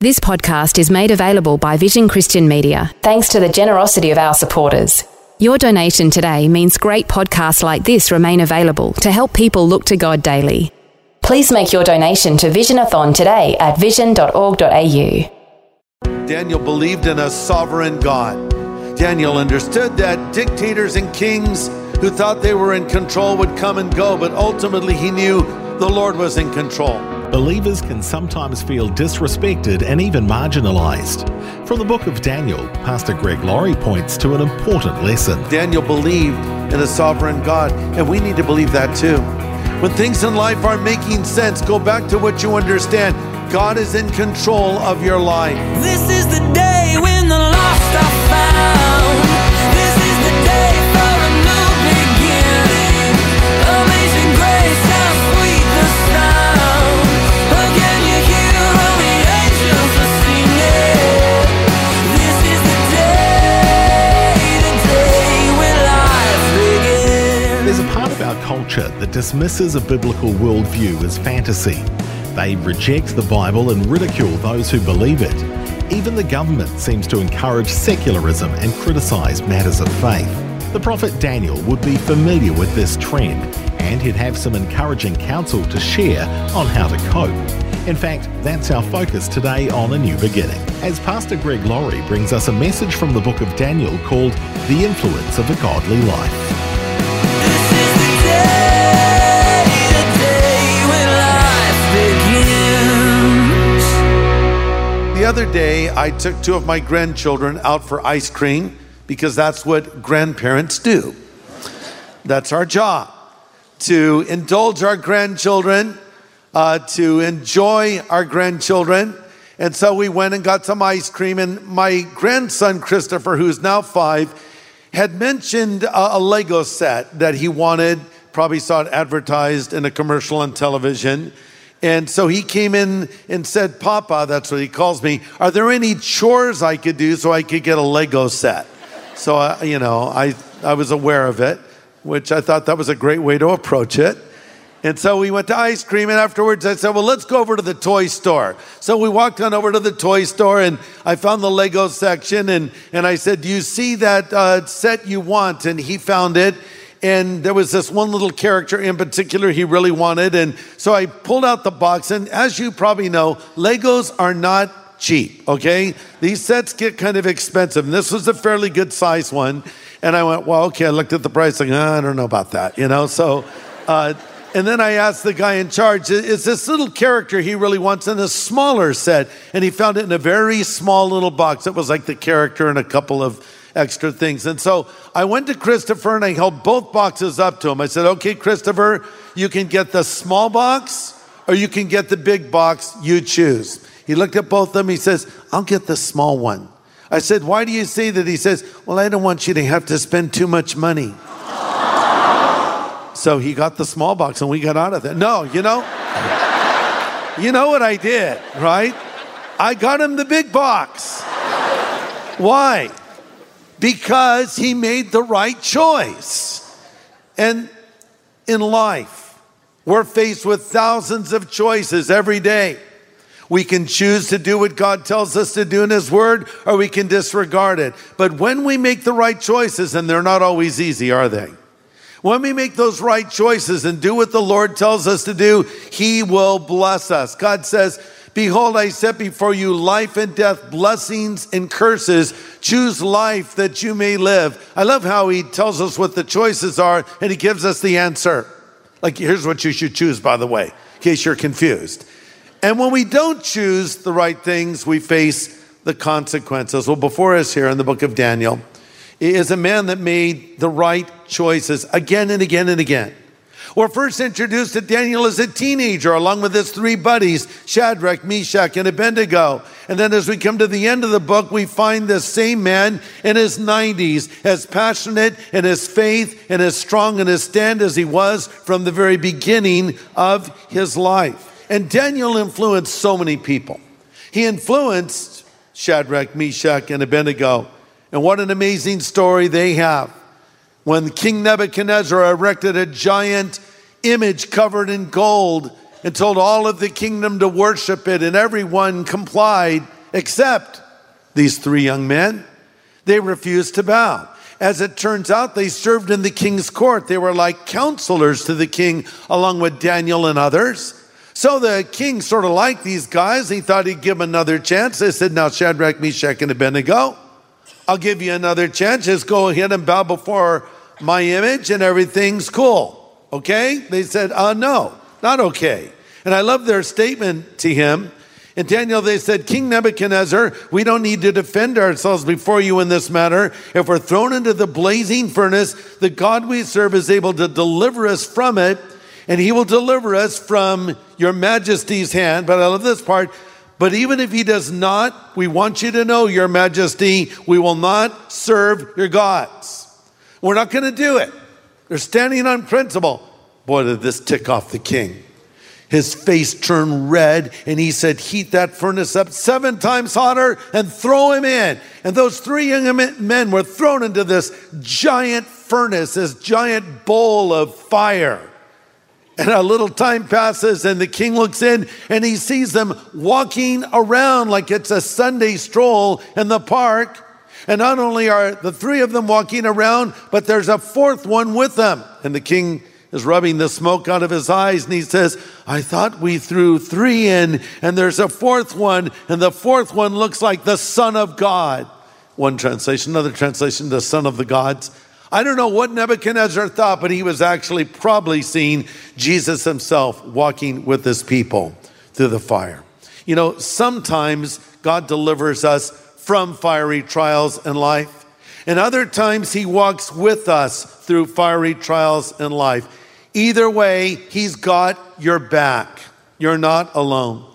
This podcast is made available by Vision Christian Media thanks to the generosity of our supporters. Your donation today means great podcasts like this remain available to help people look to God daily. Please make your donation to Visionathon today at vision.org.au. Daniel believed in a sovereign God. Daniel understood that dictators and kings who thought they were in control would come and go, but ultimately he knew the Lord was in control believers can sometimes feel disrespected and even marginalized. From the book of Daniel, Pastor Greg Laurie points to an important lesson. Daniel believed in a sovereign God, and we need to believe that too. When things in life aren't making sense, go back to what you understand. God is in control of your life. This is the day when the lost are found. Dismisses a biblical worldview as fantasy. They reject the Bible and ridicule those who believe it. Even the government seems to encourage secularism and criticise matters of faith. The prophet Daniel would be familiar with this trend, and he'd have some encouraging counsel to share on how to cope. In fact, that's our focus today on A New Beginning, as Pastor Greg Laurie brings us a message from the book of Daniel called The Influence of a Godly Life. Other day, I took two of my grandchildren out for ice cream because that's what grandparents do. That's our job to indulge our grandchildren, uh, to enjoy our grandchildren. And so we went and got some ice cream. And my grandson, Christopher, who's now five, had mentioned a, a Lego set that he wanted, probably saw it advertised in a commercial on television. And so he came in and said, Papa, that's what he calls me, are there any chores I could do so I could get a Lego set? So, uh, you know, I, I was aware of it, which I thought that was a great way to approach it. And so we went to ice cream, and afterwards I said, Well, let's go over to the toy store. So we walked on over to the toy store, and I found the Lego section, and, and I said, Do you see that uh, set you want? And he found it. And there was this one little character in particular he really wanted. And so I pulled out the box. And as you probably know, Legos are not cheap, okay? These sets get kind of expensive. And this was a fairly good size one. And I went, well, okay. I looked at the price, like, "Ah, I don't know about that, you know? So, uh, and then I asked the guy in charge, is this little character he really wants in a smaller set? And he found it in a very small little box. It was like the character and a couple of extra things. And so I went to Christopher and I held both boxes up to him. I said, okay, Christopher, you can get the small box or you can get the big box. You choose. He looked at both of them. He says, I'll get the small one. I said, why do you say that? He says, well, I don't want you to have to spend too much money. So he got the small box and we got out of there. No, you know, you know what I did, right? I got him the big box. Why? Because he made the right choice. And in life, we're faced with thousands of choices every day. We can choose to do what God tells us to do in His Word, or we can disregard it. But when we make the right choices, and they're not always easy, are they? When we make those right choices and do what the Lord tells us to do, He will bless us. God says, Behold, I set before you life and death, blessings and curses. Choose life that you may live. I love how He tells us what the choices are and He gives us the answer. Like, here's what you should choose, by the way, in case you're confused. And when we don't choose the right things, we face the consequences. Well, before us here in the book of Daniel is a man that made the right choices again and again and again. We're first introduced to Daniel as a teenager, along with his three buddies, Shadrach, Meshach, and Abednego. And then as we come to the end of the book, we find this same man in his 90s, as passionate in his faith and as strong in his stand as he was from the very beginning of his life. And Daniel influenced so many people. He influenced Shadrach, Meshach, and Abednego. And what an amazing story they have. When King Nebuchadnezzar erected a giant image covered in gold and told all of the kingdom to worship it, and everyone complied except these three young men. They refused to bow. As it turns out, they served in the king's court. They were like counselors to the king, along with Daniel and others. So the king sort of liked these guys. He thought he'd give them another chance. They said, Now, Shadrach, Meshach, and Abednego, I'll give you another chance. Just go ahead and bow before my image, and everything's cool. Okay? They said, uh, No, not okay. And I love their statement to him. In Daniel, they said, King Nebuchadnezzar, we don't need to defend ourselves before you in this matter. If we're thrown into the blazing furnace, the God we serve is able to deliver us from it, and he will deliver us from your majesty's hand. But I love this part. But even if he does not, we want you to know, your majesty, we will not serve your gods. We're not going to do it. They're standing on principle. Boy, did this tick off the king. His face turned red, and he said, Heat that furnace up seven times hotter and throw him in. And those three young men were thrown into this giant furnace, this giant bowl of fire. And a little time passes, and the king looks in and he sees them walking around like it's a Sunday stroll in the park. And not only are the three of them walking around, but there's a fourth one with them. And the king is rubbing the smoke out of his eyes and he says, I thought we threw three in, and there's a fourth one, and the fourth one looks like the Son of God. One translation, another translation, the Son of the Gods. I don't know what Nebuchadnezzar thought, but he was actually probably seeing Jesus himself walking with his people through the fire. You know, sometimes God delivers us from fiery trials in life, and other times he walks with us through fiery trials in life. Either way, he's got your back. You're not alone.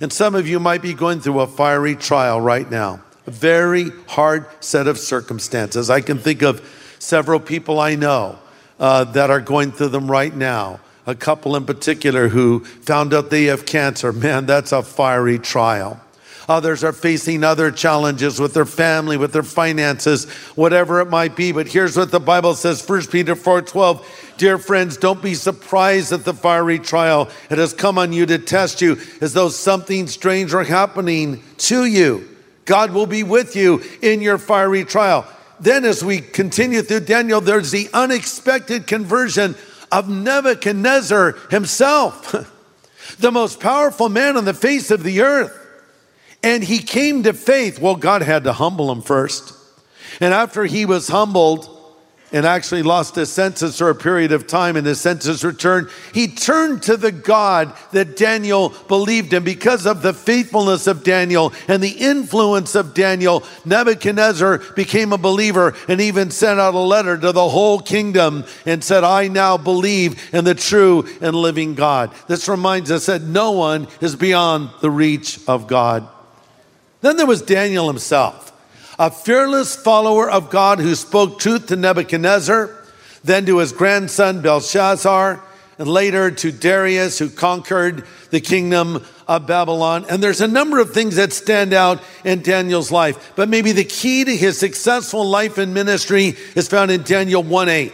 And some of you might be going through a fiery trial right now, a very hard set of circumstances. I can think of several people I know uh, that are going through them right now. A couple in particular who found out they have cancer. Man, that's a fiery trial. Others are facing other challenges with their family, with their finances, whatever it might be. But here's what the Bible says, 1 Peter 4:12. Dear friends, don't be surprised at the fiery trial. It has come on you to test you as though something strange were happening to you. God will be with you in your fiery trial. Then, as we continue through Daniel, there's the unexpected conversion of Nebuchadnezzar himself, the most powerful man on the face of the earth. And he came to faith. Well, God had to humble him first. And after he was humbled and actually lost his senses for a period of time and his senses returned, he turned to the God that Daniel believed in. Because of the faithfulness of Daniel and the influence of Daniel, Nebuchadnezzar became a believer and even sent out a letter to the whole kingdom and said, I now believe in the true and living God. This reminds us that no one is beyond the reach of God. Then there was Daniel himself, a fearless follower of God who spoke truth to Nebuchadnezzar, then to his grandson Belshazzar, and later to Darius, who conquered the kingdom of Babylon. And there's a number of things that stand out in Daniel's life, but maybe the key to his successful life and ministry is found in Daniel 1 8,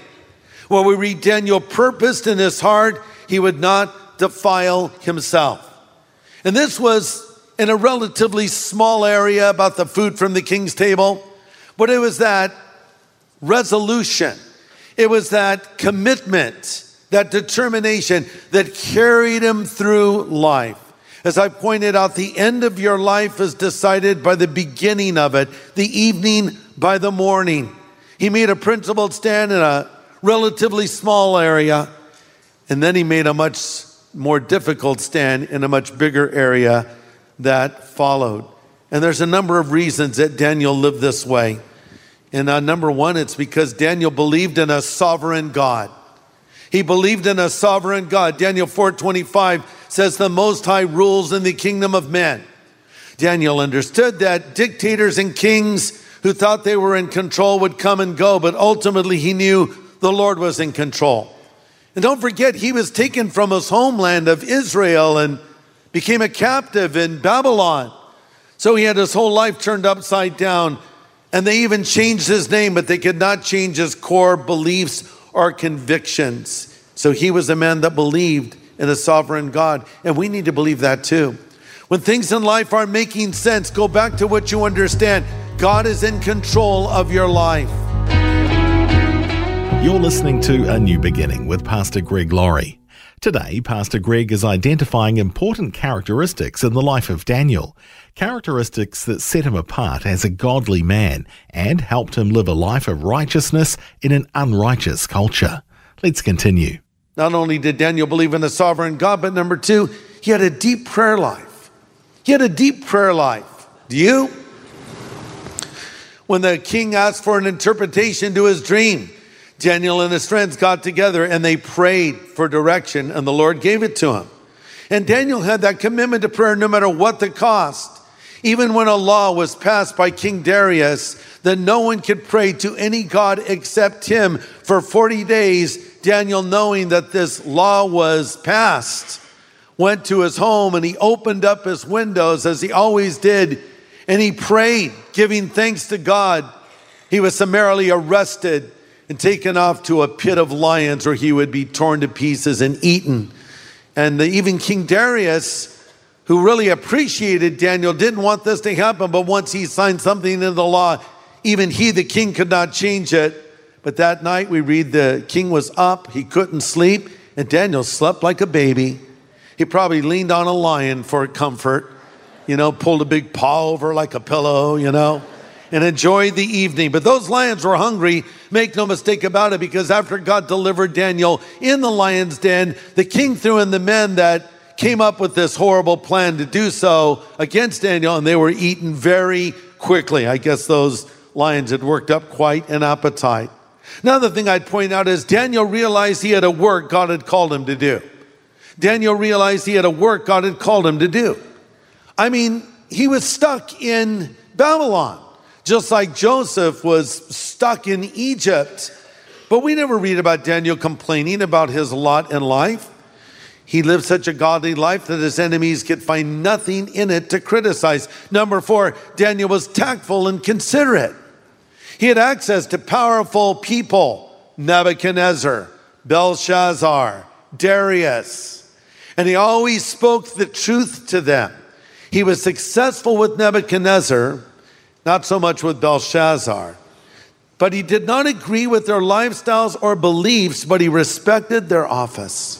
where we read Daniel purposed in his heart he would not defile himself. And this was in a relatively small area about the food from the king's table, but it was that resolution, it was that commitment, that determination that carried him through life. As I pointed out, the end of your life is decided by the beginning of it, the evening by the morning. He made a principled stand in a relatively small area, and then he made a much more difficult stand in a much bigger area that followed. And there's a number of reasons that Daniel lived this way. And uh, number one, it's because Daniel believed in a sovereign God. He believed in a sovereign God. Daniel 4:25 says the most high rules in the kingdom of men. Daniel understood that dictators and kings who thought they were in control would come and go, but ultimately he knew the Lord was in control. And don't forget, he was taken from his homeland of Israel and became a captive in Babylon. So he had his whole life turned upside down. And they even changed his name, but they could not change his core beliefs or convictions. So he was a man that believed in a sovereign God. And we need to believe that too. When things in life aren't making sense, go back to what you understand. God is in control of your life. You're listening to A New Beginning with Pastor Greg Laurie. Today, Pastor Greg is identifying important characteristics in the life of Daniel, characteristics that set him apart as a godly man and helped him live a life of righteousness in an unrighteous culture. Let's continue. Not only did Daniel believe in the sovereign God, but number two, he had a deep prayer life. He had a deep prayer life. Do you? When the king asked for an interpretation to his dream, Daniel and his friends got together and they prayed for direction, and the Lord gave it to him. And Daniel had that commitment to prayer no matter what the cost. Even when a law was passed by King Darius that no one could pray to any God except him for 40 days, Daniel, knowing that this law was passed, went to his home and he opened up his windows as he always did and he prayed, giving thanks to God. He was summarily arrested and taken off to a pit of lions where he would be torn to pieces and eaten. And even King Darius, who really appreciated Daniel, didn't want this to happen, but once he signed something into the law, even he, the king, could not change it. But that night we read the king was up, he couldn't sleep, and Daniel slept like a baby. He probably leaned on a lion for comfort, you know, pulled a big paw over like a pillow, you know, and enjoy the evening. But those lions were hungry, make no mistake about it, because after God delivered Daniel in the lion's den, the king threw in the men that came up with this horrible plan to do so against Daniel, and they were eaten very quickly. I guess those lions had worked up quite an appetite. Another thing I'd point out is Daniel realized he had a work God had called him to do. Daniel realized he had a work God had called him to do. I mean, he was stuck in Babylon, just like Joseph was stuck in Egypt. But we never read about Daniel complaining about his lot in life. He lived such a godly life that his enemies could find nothing in it to criticize. Number four, Daniel was tactful and considerate. He had access to powerful people Nebuchadnezzar, Belshazzar, Darius, and he always spoke the truth to them. He was successful with Nebuchadnezzar, not so much with Belshazzar. But he did not agree with their lifestyles or beliefs, but he respected their office.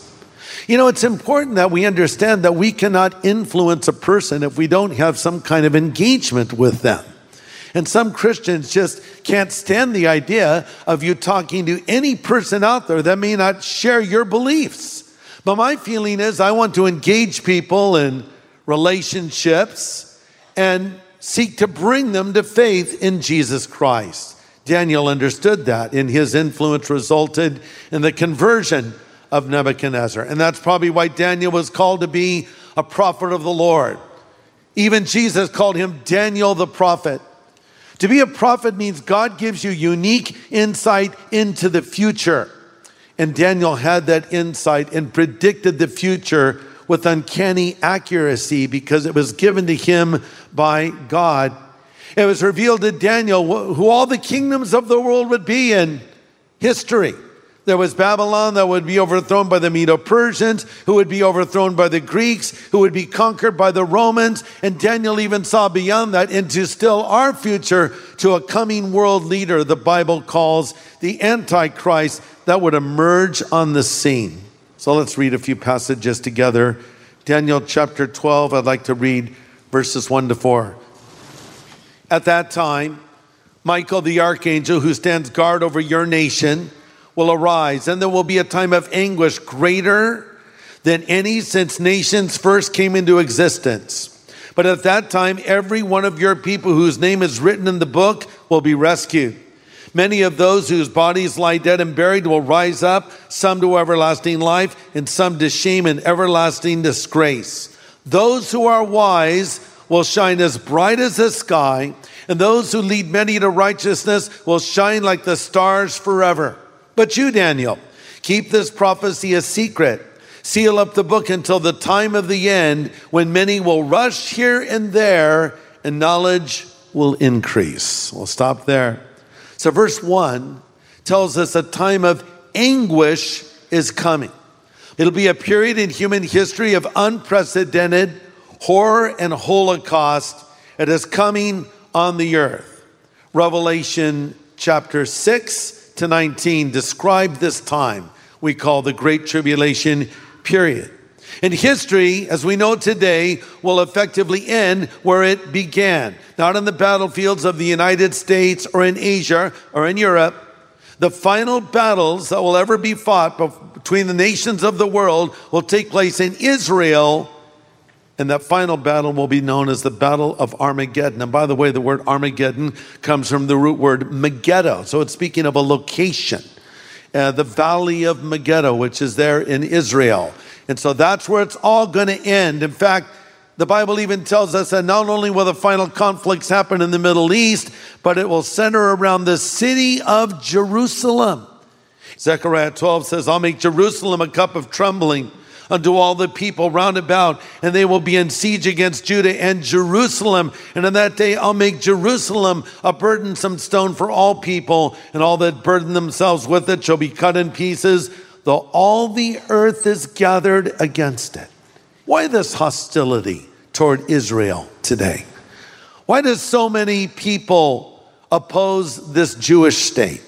You know, it's important that we understand that we cannot influence a person if we don't have some kind of engagement with them. And some Christians just can't stand the idea of you talking to any person out there that may not share your beliefs. But my feeling is I want to engage people in relationships and seek to bring them to faith in Jesus Christ. Daniel understood that, and his influence resulted in the conversion of Nebuchadnezzar. And that's probably why Daniel was called to be a prophet of the Lord. Even Jesus called him Daniel the prophet. To be a prophet means God gives you unique insight into the future. And Daniel had that insight and predicted the future with uncanny accuracy because it was given to him by God. It was revealed to Daniel who all the kingdoms of the world would be in history. There was Babylon that would be overthrown by the Medo Persians, who would be overthrown by the Greeks, who would be conquered by the Romans. And Daniel even saw beyond that into still our future to a coming world leader the Bible calls the Antichrist that would emerge on the scene. So let's read a few passages together. Daniel chapter 12, I'd like to read verses 1 to 4. At that time, Michael the archangel, who stands guard over your nation, will arise, and there will be a time of anguish greater than any since nations first came into existence. But at that time, every one of your people whose name is written in the book will be rescued. Many of those whose bodies lie dead and buried will rise up, some to everlasting life, and some to shame and everlasting disgrace. Those who are wise will shine as bright as the sky, and those who lead many to righteousness will shine like the stars forever. But you, Daniel, keep this prophecy a secret. Seal up the book until the time of the end when many will rush here and there and knowledge will increase. We'll stop there. So, verse 1 tells us a time of anguish is coming. It'll be a period in human history of unprecedented horror and holocaust. It is coming on the earth. Revelation chapter 6 to 19 describe this time we call the Great Tribulation period. And history, as we know today, will effectively end where it began, not on the battlefields of the United States or in Asia or in Europe. The final battles that will ever be fought between the nations of the world will take place in Israel. And that final battle will be known as the Battle of Armageddon. And by the way, the word Armageddon comes from the root word Megiddo. So it's speaking of a location, uh, the Valley of Megiddo, which is there in Israel. And so that's where it's all going to end. In fact, the Bible even tells us that not only will the final conflicts happen in the Middle East, but it will center around the city of Jerusalem. Zechariah 12 says, I'll make Jerusalem a cup of trembling unto all the people round about, and they will be in siege against Judah and Jerusalem. And in that day, I'll make Jerusalem a burdensome stone for all people, and all that burden themselves with it shall be cut in pieces, though all the earth is gathered against it. Why this hostility toward Israel today? Why does so many people oppose this Jewish state?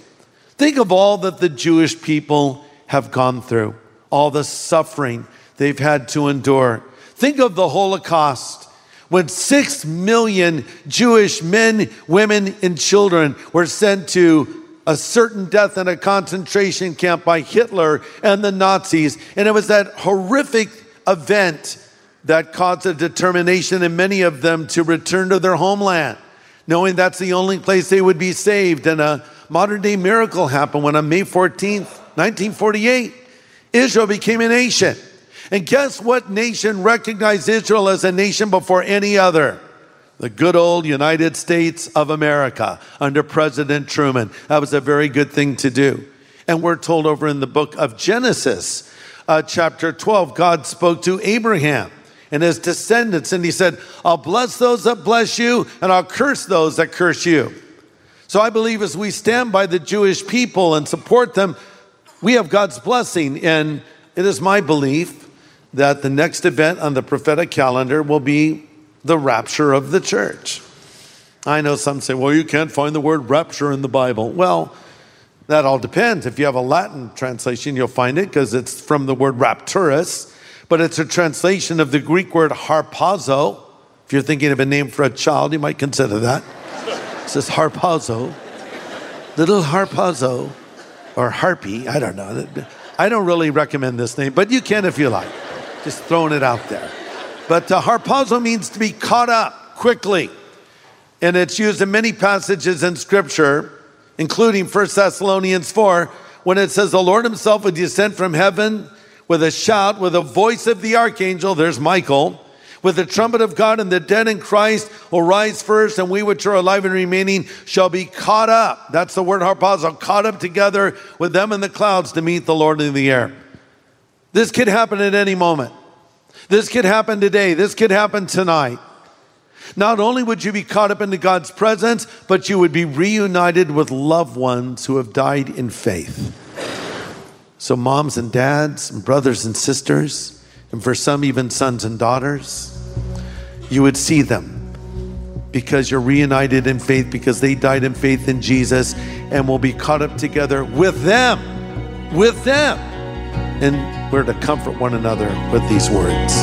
Think of all that the Jewish people have gone through, all the suffering they've had to endure. Think of the Holocaust when six million Jewish men, women, and children were sent to a certain death in a concentration camp by Hitler and the Nazis. And it was that horrific event that caused a determination in many of them to return to their homeland, knowing that's the only place they would be saved. And a modern day miracle happened when on May 14th, 1948, Israel became a nation. And guess what nation recognized Israel as a nation before any other? The good old United States of America under President Truman. That was a very good thing to do. And we're told over in the book of Genesis, uh, chapter 12, God spoke to Abraham and his descendants, and he said, I'll bless those that bless you, and I'll curse those that curse you. So I believe as we stand by the Jewish people and support them, we have God's blessing. And it is my belief that the next event on the prophetic calendar will be the rapture of the church. I know some say, well, you can't find the word rapture in the Bible. Well, that all depends. If you have a Latin translation, you'll find it because it's from the word rapturus, but it's a translation of the Greek word harpazo. If you're thinking of a name for a child, you might consider that. It says harpazo, little harpazo, or harpy. I don't know. I don't really recommend this name, but you can if you like. Just throwing it out there. But uh, harpazo means to be caught up quickly. And it's used in many passages in Scripture, including 1 Thessalonians 4, when it says, The Lord Himself will descend from heaven with a shout, with a voice of the archangel, there's Michael, with the trumpet of God, and the dead in Christ will rise first, and we which are alive and remaining shall be caught up. That's the word harpazo, caught up together with them in the clouds to meet the Lord in the air. This could happen at any moment. This could happen today. This could happen tonight. Not only would you be caught up into God's presence, but you would be reunited with loved ones who have died in faith. So, moms and dads, and brothers and sisters, and for some, even sons and daughters, you would see them because you're reunited in faith, because they died in faith in Jesus, and will be caught up together with them. With them. And we're to comfort one another with these words.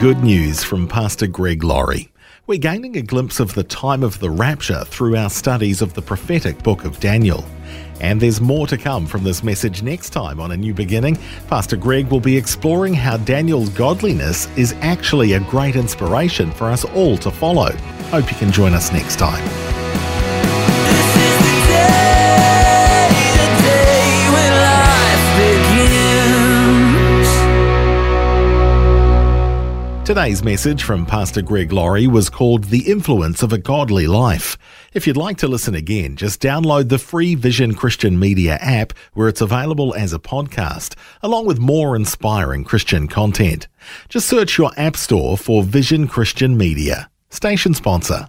Good news from Pastor Greg Laurie. We're gaining a glimpse of the time of the rapture through our studies of the prophetic book of Daniel. And there's more to come from this message next time on A New Beginning. Pastor Greg will be exploring how Daniel's godliness is actually a great inspiration for us all to follow. Hope you can join us next time. Today's message from Pastor Greg Laurie was called The Influence of a Godly Life. If you'd like to listen again, just download the free Vision Christian Media app where it's available as a podcast, along with more inspiring Christian content. Just search your app store for Vision Christian Media. Station sponsor.